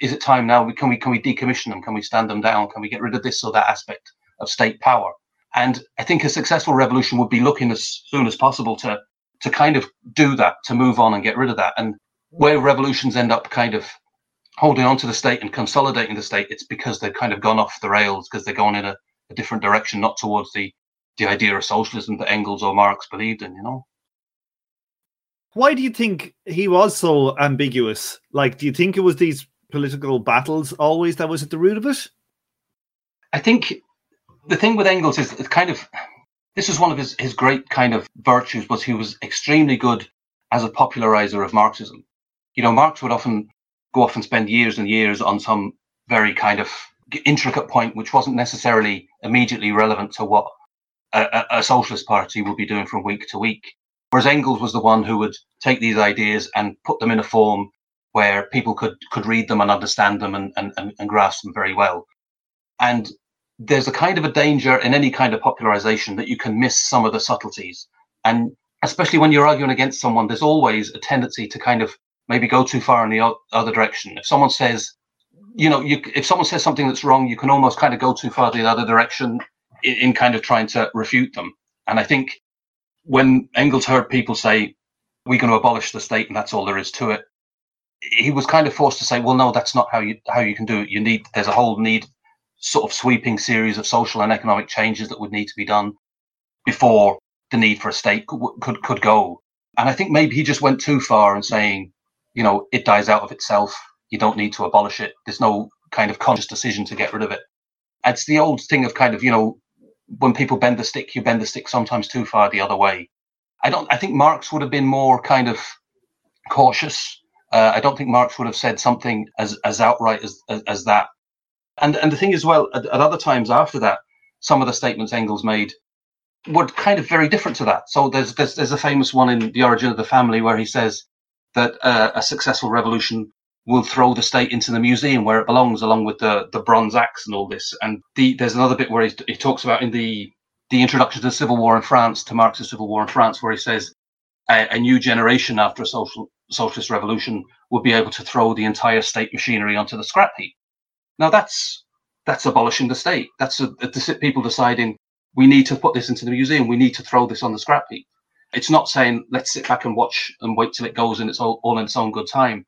Is it time now? Can we? Can we decommission them? Can we stand them down? Can we get rid of this or that aspect of state power?" And I think a successful revolution would be looking as soon as possible to to kind of do that, to move on and get rid of that. And where revolutions end up kind of holding on to the state and consolidating the state, it's because they've kind of gone off the rails because they're going in a, a different direction, not towards the the idea of socialism that Engels or Marx believed in, you know. Why do you think he was so ambiguous? Like, do you think it was these political battles always that was at the root of it? I think the thing with Engels is it's kind of this was one of his, his great kind of virtues was he was extremely good as a popularizer of Marxism. You know, Marx would often go off and spend years and years on some very kind of intricate point which wasn't necessarily immediately relevant to what a, a, socialist party would be doing from week to week. Whereas Engels was the one who would take these ideas and put them in a form where people could could read them and understand them and, and, and grasp them very well. And there's a kind of a danger in any kind of popularization that you can miss some of the subtleties. And especially when you're arguing against someone, there's always a tendency to kind of maybe go too far in the other direction. If someone says, you know, you, if someone says something that's wrong, you can almost kind of go too far the other direction in, in kind of trying to refute them. And I think when Engels heard people say, we're going to abolish the state and that's all there is to it, he was kind of forced to say, well, no, that's not how you how you can do it. You need there's a whole need sort of sweeping series of social and economic changes that would need to be done before the need for a state could could, could go. And I think maybe he just went too far in saying, you know, it dies out of itself. You don't need to abolish it. There's no kind of conscious decision to get rid of it. It's the old thing of kind of, you know, when people bend the stick, you bend the stick sometimes too far the other way. I don't. I think Marx would have been more kind of cautious. Uh, I don't think Marx would have said something as as outright as as, as that. And and the thing is, well, at, at, other times after that, some of the statements Engels made were kind of very different to that. So there's there's, there's a famous one in The Origin of the Family where he says that uh, a successful revolution will throw the state into the museum where it belongs, along with the the bronze axe and all this. And the, there's another bit where he, he talks about in the the introduction to the Civil War in France, to Marx's Civil War in France, where he says a, a new generation after a social socialist revolution would be able to throw the entire state machinery onto the scrap heap. Now that's that's abolishing the state. That's a, a, people deciding we need to put this into the museum. We need to throw this on the scrap heap. It's not saying let's sit back and watch and wait till it goes and it's all, all in its own good time.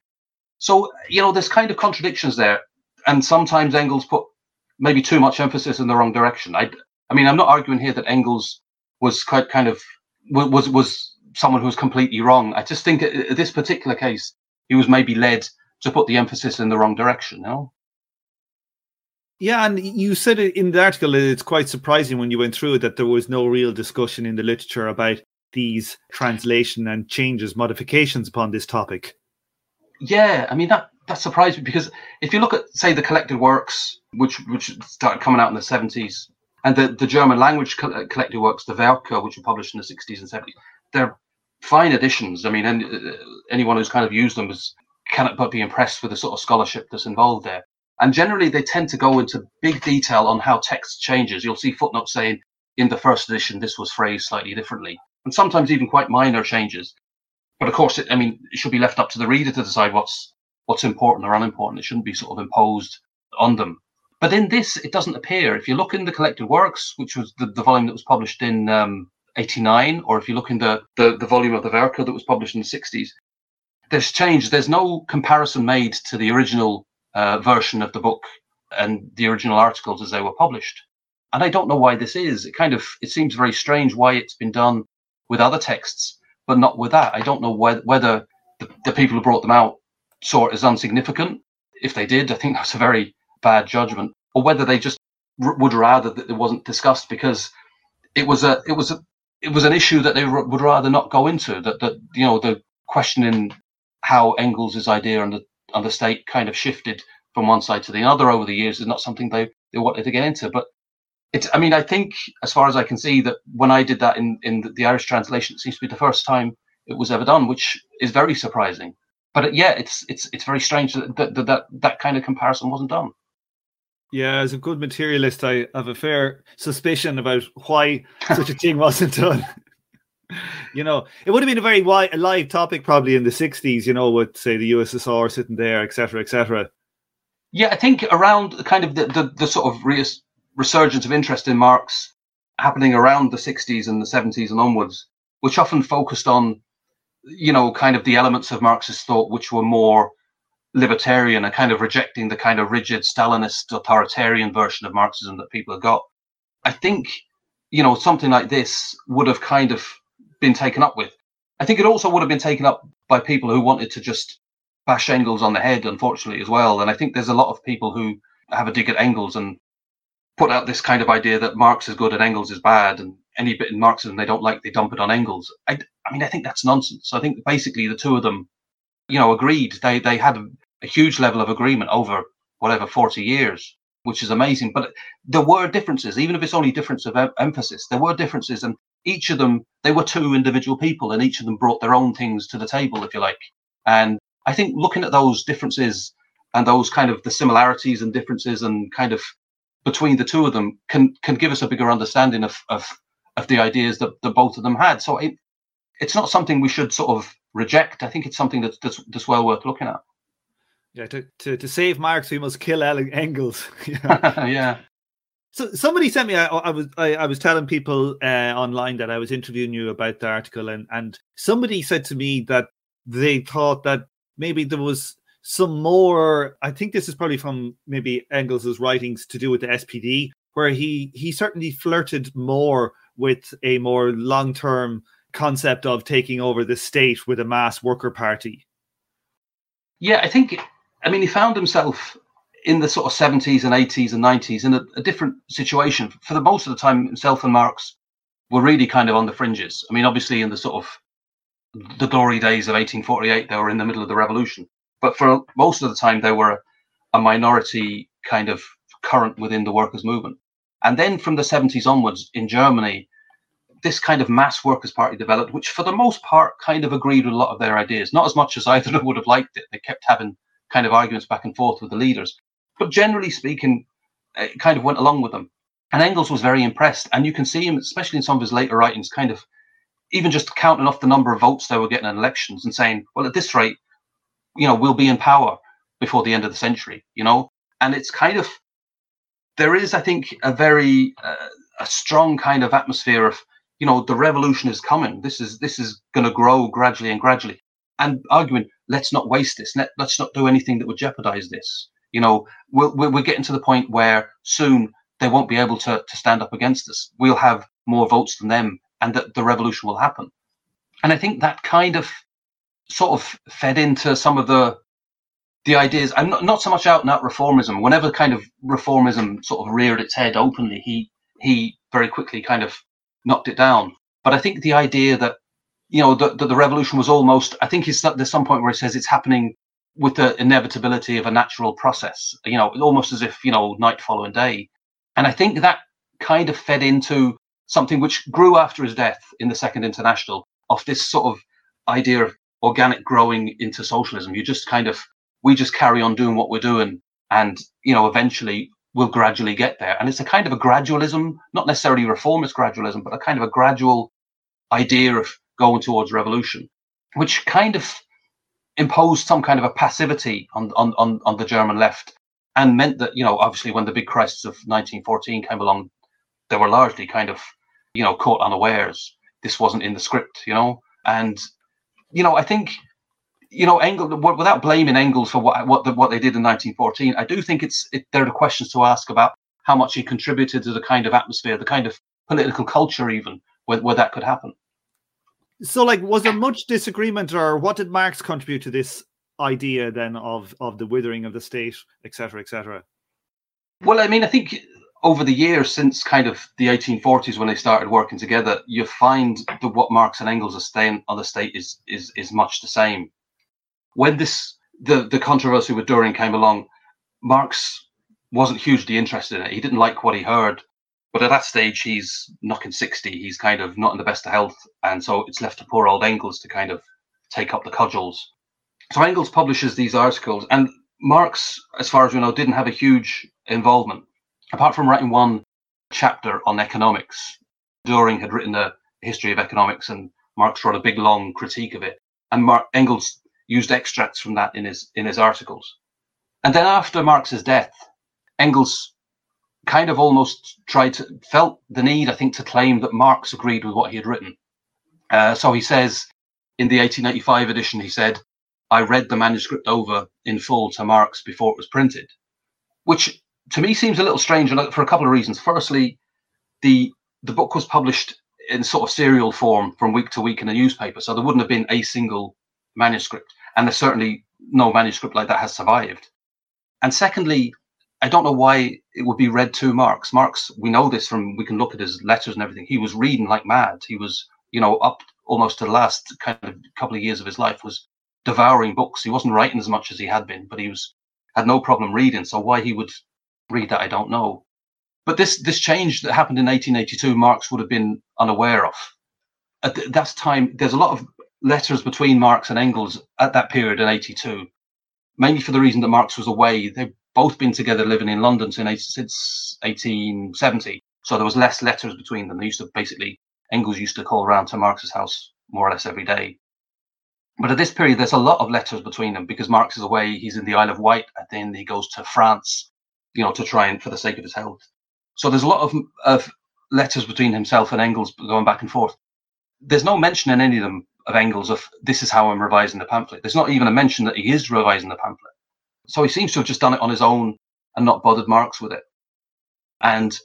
So, you know, there's kind of contradictions there. And sometimes Engels put maybe too much emphasis in the wrong direction. I, I mean, I'm not arguing here that Engels was quite kind of, was, was someone who was completely wrong. I just think in this particular case, he was maybe led to put the emphasis in the wrong direction, know? Yeah, and you said in the article it's quite surprising when you went through it that there was no real discussion in the literature about these translation and changes, modifications upon this topic yeah, I mean that that surprised me because if you look at say the collected works, which which started coming out in the seventies, and the, the German language collected works, the Werke, which were published in the sixties and seventies, they're fine editions. I mean, any, uh, anyone who's kind of used them is cannot but be impressed with the sort of scholarship that's involved there. And generally, they tend to go into big detail on how text changes. You'll see footnotes saying in the first edition this was phrased slightly differently, and sometimes even quite minor changes. But of course, it, I mean, it should be left up to the reader to decide what's what's important or unimportant. It shouldn't be sort of imposed on them. But in this, it doesn't appear. If you look in the collected works, which was the, the volume that was published in um, 89, or if you look in the, the, the volume of the Werke that was published in the 60s, there's change. There's no comparison made to the original uh, version of the book and the original articles as they were published. And I don't know why this is. It kind of it seems very strange why it's been done with other texts but not with that. I don't know whether, whether the, the people who brought them out saw it as insignificant. If they did, I think that's a very bad judgment, or whether they just r- would rather that it wasn't discussed because it was a it was a it was an issue that they r- would rather not go into. That that you know the questioning how Engels' idea on the the state kind of shifted from one side to the other over the years is not something they they wanted to get into. But it's, I mean, I think as far as I can see that when I did that in, in the, Irish translation, it seems to be the first time it was ever done, which is very surprising. But uh, yeah, it's it's it's very strange that that that, that kind of comparison wasn't done. Yeah, as a good materialist, I have a fair suspicion about why such a thing wasn't done. you know, it would have been a very wide, a live topic probably in the '60s. You know, with say the USSR sitting there, etc., etc. Yeah, I think around the kind of the the, the sort of re- resurgence of interest in Marx happening around the '60s and the '70s and onwards, which often focused on, you know, kind of the elements of Marxist thought which were more libertarian and kind of rejecting the kind of rigid Stalinist authoritarian version of Marxism that people have got. I think, you know, something like this would have kind of been taken up with. I think it also would have been taken up by people who wanted to just bash Engels on the head, unfortunately, as well. And I think there's a lot of people who have a dig at Engels and put out this kind of idea that Marx is good and Engels is bad, and any bit in Marxism they don't like, they dump it on Engels. I, I mean, I think that's nonsense. I think basically the two of them, you know, agreed. They they had a huge level of agreement over whatever 40 years, which is amazing. But there were differences, even if it's only difference of em- emphasis, there were differences. And each of them, they were two individual people, and each of them brought their own things to the table, if you like. And I think looking at those differences and those kind of the similarities and differences and kind of between the two of them can can give us a bigger understanding of of, of the ideas that, that both of them had. So it, it's not something we should sort of reject. I think it's something that's, that's, that's well worth looking at. Yeah, to, to, to save Marx, we must kill Engels. yeah. So somebody sent me. I, I was I, I, was telling people uh, online that I was interviewing you about the article, and and somebody said to me that they thought that maybe there was some more. I think this is probably from maybe Engels's writings to do with the SPD, where he he certainly flirted more with a more long term concept of taking over the state with a mass worker party. Yeah, I think I mean, he found himself in the sort of 70s and 80s and 90s in a, a, different situation. For the most of the time, himself and Marx were really kind of on the fringes. I mean, obviously, in the sort of the glory days of 1848, they were in the middle of the revolution. But for most of the time, they were a minority kind of current within the workers' movement. And then from the 70s onwards in Germany, this kind of mass workers' party developed, which for the most part kind of agreed with a lot of their ideas. Not as much as either would have liked it. They kept having kind of arguments back and forth with the leaders. But generally speaking, it kind of went along with them. And Engels was very impressed. And you can see him, especially in some of his later writings, kind of even just counting off the number of votes they were getting in elections and saying, well, at this rate, you know, we'll be in power before the end of the century, you know? And it's kind of, there is, I think, a very, uh, a strong kind of atmosphere of, you know, the revolution is coming. This is, this is going to grow gradually and gradually. And arguing, let's not waste this. Let, let's not do anything that would jeopardize this. You know, we're, we're getting to the point where soon they won't be able to, to stand up against us. We'll have more votes than them, and that the revolution will happen. And I think that kind of sort of fed into some of the the ideas, and not, not so much out and out reformism. Whenever kind of reformism sort of reared its head openly, he he very quickly kind of knocked it down. But I think the idea that you know, that the, the revolution was almost, I think it's, there's some point where it says it's happening with the inevitability of a natural process, you know, almost as if, you know, night following day. And I think that kind of fed into something which grew after his death in the Second International of this sort of idea of organic growing into socialism. You just kind of, we just carry on doing what we're doing. And, you know, eventually we'll gradually get there. And it's a kind of a gradualism, not necessarily reformist gradualism, but a kind of a gradual idea of going towards revolution, which kind of imposed some kind of a passivity on, on, on, on the German left and meant that, you know, obviously when the big crisis of 1914 came along, they were largely kind of, you know, caught unawares. This wasn't in the script, you know, and, you know, I think, you know, Engels, without blaming Engels for what what the, what they did in 1914, I do think it's it, there are questions to ask about how much he contributed to the kind of atmosphere, the kind of political culture, even where, where that could happen. So, like, was there much disagreement, or what did Marx contribute to this idea then of of the withering of the state, etc., etc.? Well, I mean, I think over the years since kind of the 1840s when they started working together, you find that what Marx and Engels are saying on the state is is is much the same. When this the the controversy with Dühring came along, Marx wasn't hugely interested in it. He didn't like what he heard. But at that stage, he's knocking 60. He's kind of not in the best of health. And so it's left to poor old Engels to kind of take up the cudgels. So Engels publishes these articles. And Marx, as far as we know, didn't have a huge involvement, apart from writing one chapter on economics. Dühring had written a history of economics, and Marx wrote a big long critique of it. And Mar- Engels used extracts from that in his in his articles. And then after Marx's death, Engels kind of almost tried to felt the need, I think, to claim that Marx agreed with what he had written. Uh, so he says in the 1885 edition, he said, "I read the manuscript over in full to Marx before it was printed," which to me seems a little strange for a couple of reasons. Firstly, the the book was published in sort of serial form from week to week in a newspaper, so there wouldn't have been a single manuscript, and there's certainly no manuscript like that has survived. And secondly, I don't know why it would be read to Marx. Marx, we know this from we can look at his letters and everything. He was reading like mad. He was, you know, up almost to the last kind of couple of years of his life was devouring books. He wasn't writing as much as he had been, but he was had no problem reading. So why he would read that, I don't know. But this this change that happened in 1882, Marx would have been unaware of. At that time, there's a lot of letters between Marx and Engels at that period in 82, mainly for the reason that Marx was away. They've both been together living in London since 1870. So there was less letters between them. They used to basically, Engels used to call around to Marx's house more or less every day. But at this period, there's a lot of letters between them because Marx is away. He's in the Isle of Wight, and then he goes to France, you know, to try and for the sake of his health. So there's a lot of, of letters between himself and Engels going back and forth. There's no mention in any of them of Engels of this is how I'm revising the pamphlet. There's not even a mention that he is revising the pamphlet. So he seems to have just done it on his own and not bothered Marx with it. And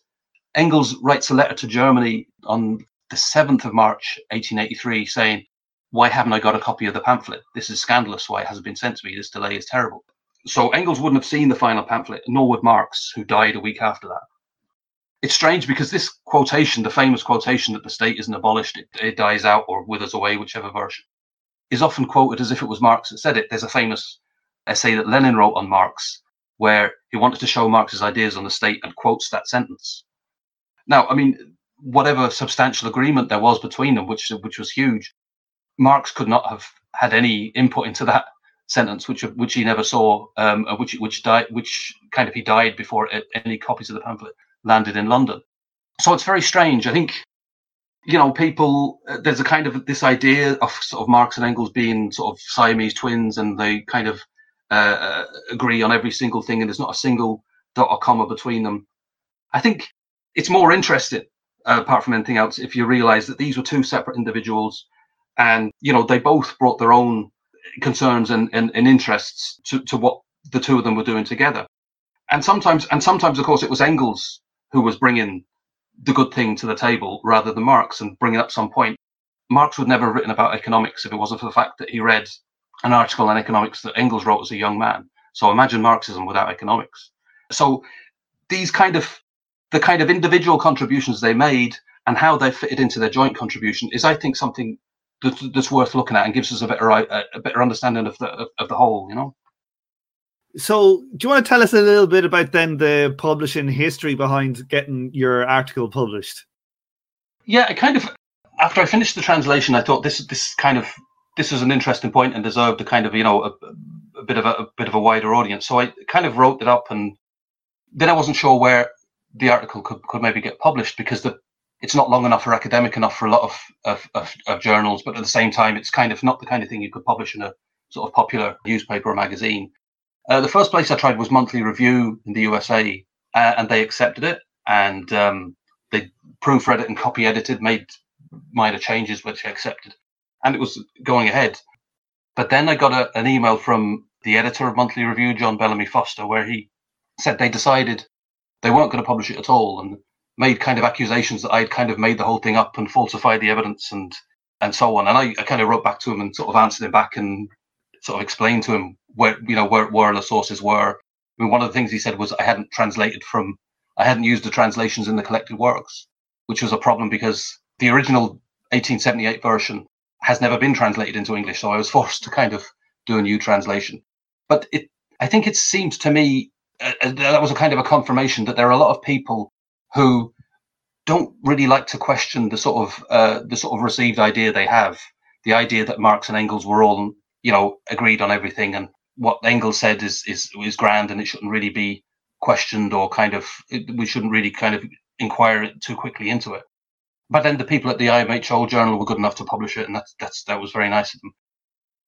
Engels writes a letter to Germany on the 7th of March, 1883, saying, Why haven't I got a copy of the pamphlet? This is scandalous why it hasn't been sent to me. This delay is terrible. So Engels wouldn't have seen the final pamphlet, nor would Marx, who died a week after that. It's strange because this quotation, the famous quotation that the state isn't abolished, it, it dies out or withers away, whichever version, is often quoted as if it was Marx that said it. There's a famous essay that Lenin wrote on Marx, where he wanted to show Marx's ideas on the state and quotes that sentence. Now, I mean, whatever substantial agreement there was between them, which which was huge, Marx could not have had any input into that sentence, which which he never saw, um, uh, which which died, which kind of he died before any copies of the pamphlet landed in London. So it's very strange. I think you know, people, uh, there's a kind of this idea of sort of Marx and Engels being sort of Siamese twins, and they kind of uh, uh, agree on every single thing, and there's not a single dot or comma between them. I think it's more interesting, uh, apart from anything else, if you realise that these were two separate individuals, and you know they both brought their own concerns and, and, and interests to, to what the two of them were doing together. And sometimes, and sometimes, of course, it was Engels who was bringing the good thing to the table rather than Marx and bringing up some point. Marx would never have written about economics if it wasn't for the fact that he read an article on economics that Engels wrote as a young man. So imagine Marxism without economics. So these kind of the kind of individual contributions they made and how they fitted into their joint contribution is, I think, something that's, that's worth looking at and gives us a better a, a better understanding of the of, of the whole. You know. So, do you want to tell us a little bit about then the publishing history behind getting your article published? Yeah, I kind of after I finished the translation, I thought this this kind of this was an interesting point and deserved a kind of you know a, a bit of a, a, bit of a wider audience. So I kind of wrote it up, and then I wasn't sure where the article could, could maybe get published because the it's not long enough or academic enough for a lot of, of, of, of journals, but at the same time, it's kind of not the kind of thing you could publish in a sort of popular newspaper or magazine. Uh, the first place I tried was Monthly Review in the USA, uh, and they accepted it, and um, they proofread it and copy edited, made minor changes, which I accepted and it was going ahead. But then I got a, an email from the editor of Monthly Review, John Bellamy Foster, where he said they decided they weren't going to publish it at all and made kind of accusations that I'd kind of made the whole thing up and falsified the evidence and and so on. And I, I kind of wrote back to him and sort of answered him back and sort of explained to him where you know where, where the sources were. I mean, one of the things he said was I hadn't translated from I hadn't used the translations in the collected works, which was a problem because the original 1878 version has never been translated into English, so I was forced to kind of do a new translation. But it, I think it seems to me uh, uh, that was a kind of a confirmation that there are a lot of people who don't really like to question the sort of uh, the sort of received idea they have, the idea that Marx and Engels were all you know agreed on everything, and what Engels said is is is grand, and it shouldn't really be questioned or kind of we shouldn't really kind of inquire too quickly into it. But then the people at the IMHO journal were good enough to publish it, and that's that's that was very nice of them.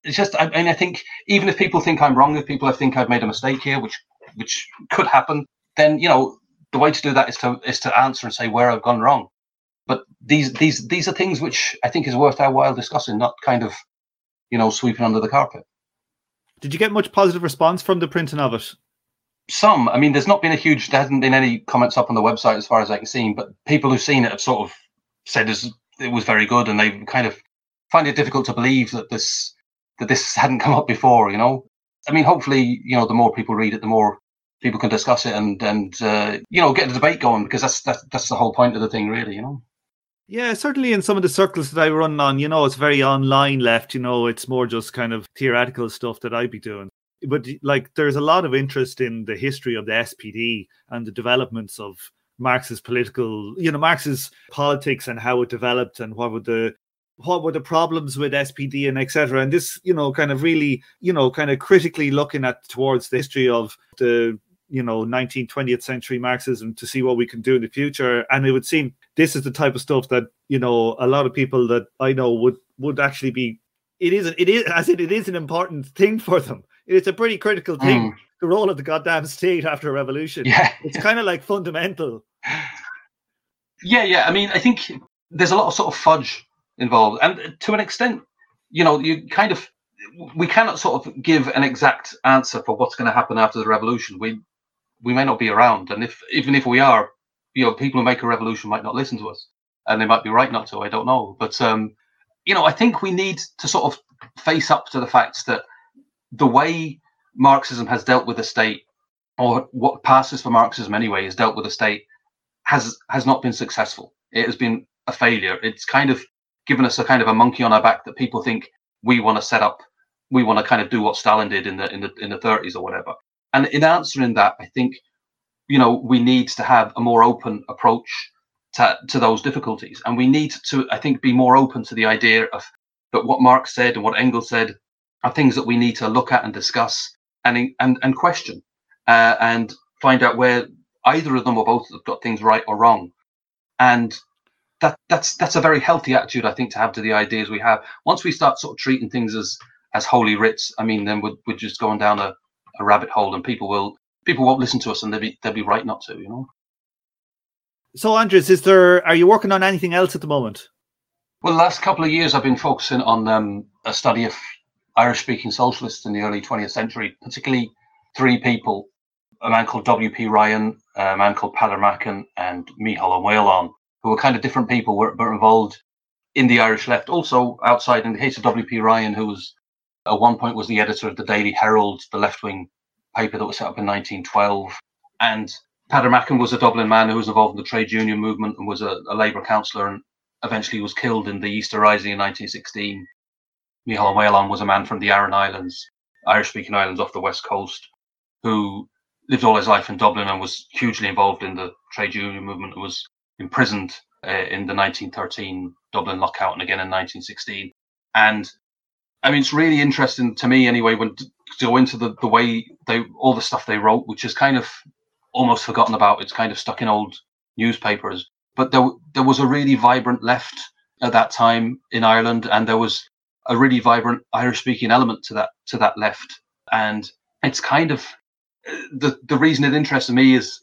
It's just, I mean, I think even if people think I'm wrong, if people think I've made a mistake here, which which could happen, then you know the way to do that is to is to answer and say where I've gone wrong. But these these these are things which I think is worth our while discussing, not kind of you know sweeping under the carpet. Did you get much positive response from the printing of it? Some. I mean, there's not been a huge. There hasn't been any comments up on the website as far as I can see. But people who've seen it have sort of said it was very good, and they kind of find it difficult to believe that this that this hadn't come up before. You know, I mean, hopefully, you know, the more people read it, the more people can discuss it and and uh, you know get the debate going because that's that's that's the whole point of the thing, really. You know. Yeah, certainly in some of the circles that I run on, you know, it's very online left. You know, it's more just kind of theoretical stuff that I'd be doing. But like, there's a lot of interest in the history of the SPD and the developments of Marx's political, you know, Marx's politics and how it developed and what were the what were the problems with SPD and etc. And this, you know, kind of really, you know, kind of critically looking at towards the history of the you know 19th 20th century marxism to see what we can do in the future and it would seem this is the type of stuff that you know a lot of people that i know would would actually be it is it is as it, it is an important thing for them it's a pretty critical thing mm. the role of the goddamn state after a revolution yeah it's kind of like fundamental yeah, yeah. I mean, I think there's a lot of sort of fudge involved, and to an extent, you know, you kind of we cannot sort of give an exact answer for what's going to happen after the revolution. We we may not be around, and if even if we are, you know, people who make a revolution might not listen to us, and they might be right not to. I don't know, but um, you know, I think we need to sort of face up to the facts that the way Marxism has dealt with the state, or what passes for Marxism anyway, has dealt with the state has has not been successful. It has been a failure. It's kind of given us a kind of a monkey on our back that people think we want to set up, we want to kind of do what Stalin did in the in the in the 30s or whatever. And in answering that, I think you know we need to have a more open approach to, to those difficulties, and we need to I think be more open to the idea of that what Marx said and what Engels said are things that we need to look at and discuss and and and question uh, and find out where either of them or both have got things right or wrong. And that that's that's a very healthy attitude, I think, to have to the ideas we have. Once we start sort of treating things as as holy writs, I mean, then we're, we're just going down a, a rabbit hole, and people will people won't listen to us, and they'll be they'll be right not to, you know. So, Andres, is there are you working on anything else at the moment? Well, the last couple of years, I've been focusing on um, a study of Irish-speaking socialists in the early 20th century, particularly three people a man called W.P. Ryan, a man called Peadar Macken, and Mícheál Ó Maoláin, who were kind of different people, were, were involved in the Irish left. Also outside, in the case of W.P. Ryan, who was at one point was the editor of the Daily Herald, the left-wing paper that was set up in 1912, and Peadar Macken was a Dublin man who was involved in the trade union movement and was a, a Labour councillor and eventually was killed in the Easter Rising in 1916. Mícheál Ó Maoláin was a man from the Aran Islands, Irish-speaking islands off the west coast, who lived all his life in Dublin and was hugely involved in the trade union movement and was imprisoned uh, in the 1913 Dublin lockout and again in 1916. And I mean, it's really interesting to me anyway when to go into the, the way they all the stuff they wrote, which is kind of almost forgotten about. It's kind of stuck in old newspapers. But there there was a really vibrant left at that time in Ireland, and there was a really vibrant Irish speaking element to that to that left. And it's kind of the the reason it interested me is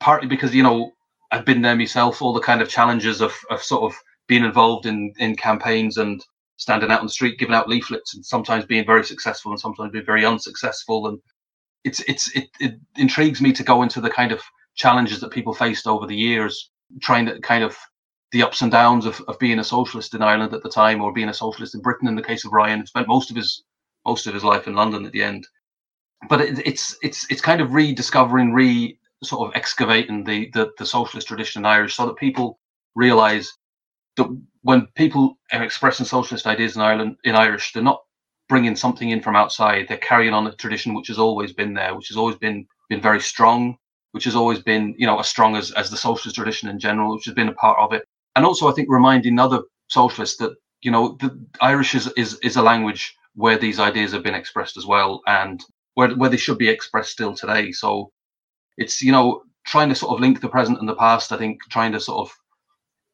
partly because you know I've been there myself. All the kind of challenges of of sort of being involved in in campaigns and standing out on the street, giving out leaflets, and sometimes being very successful and sometimes being very unsuccessful. And it's it's it, it intrigues me to go into the kind of challenges that people faced over the years, trying to kind of the ups and downs of, of being a socialist in Ireland at the time or being a socialist in Britain in the case of Ryan, who spent most of his most of his life in London at the end but it, it's it's it's kind of rediscovering, re sort of excavating the, the the socialist tradition in Irish, so that people realise that when people are expressing socialist ideas in Ireland in Irish, they're not bringing something in from outside. They're carrying on a tradition which has always been there, which has always been been very strong, which has always been, you know, as strong as, as the socialist tradition in general, which has been a part of it. And also, I think reminding other socialists that, you know, the Irish is, is, is a language where these ideas have been expressed as well and where, where they should be expressed still today. So it's, you know, trying to sort of link the present and the past, I think trying to sort of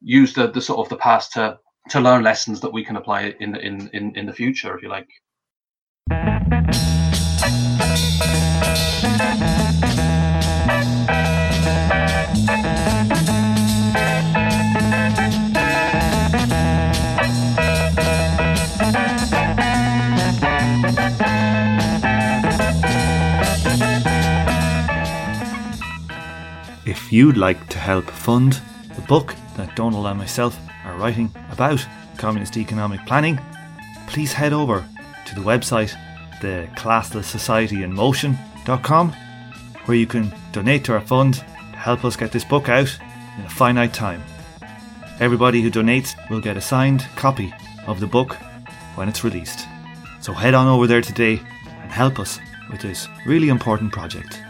use the, the sort of the past to, to learn lessons that we can apply in, in, in, in the future, if you like. If you'd like to help fund the book that Donald and myself are writing about communist economic planning, please head over to the website, the Classless Society in Motion.com, where you can donate to our fund to help us get this book out in a finite time. Everybody who donates will get a signed copy of the book when it's released. So head on over there today and help us with this really important project.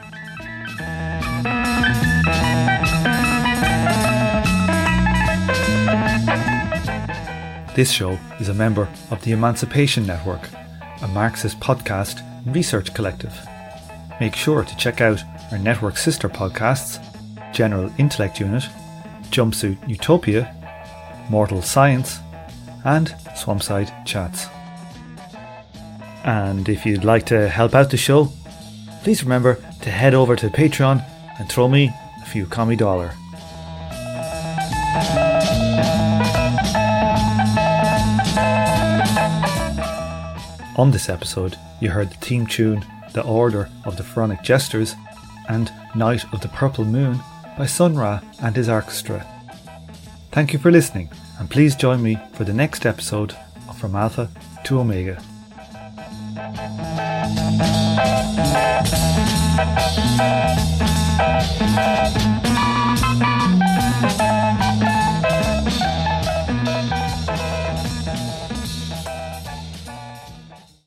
This show is a member of the Emancipation Network, a Marxist podcast research collective. Make sure to check out our network sister podcasts General Intellect Unit, Jumpsuit Utopia, Mortal Science, and Swampside Chats. And if you'd like to help out the show, please remember to head over to Patreon and throw me a few commie dollar. On this episode, you heard the theme tune The Order of the Pharaonic Jesters and Night of the Purple Moon by Sun Ra and his orchestra. Thank you for listening, and please join me for the next episode of From Alpha to Omega.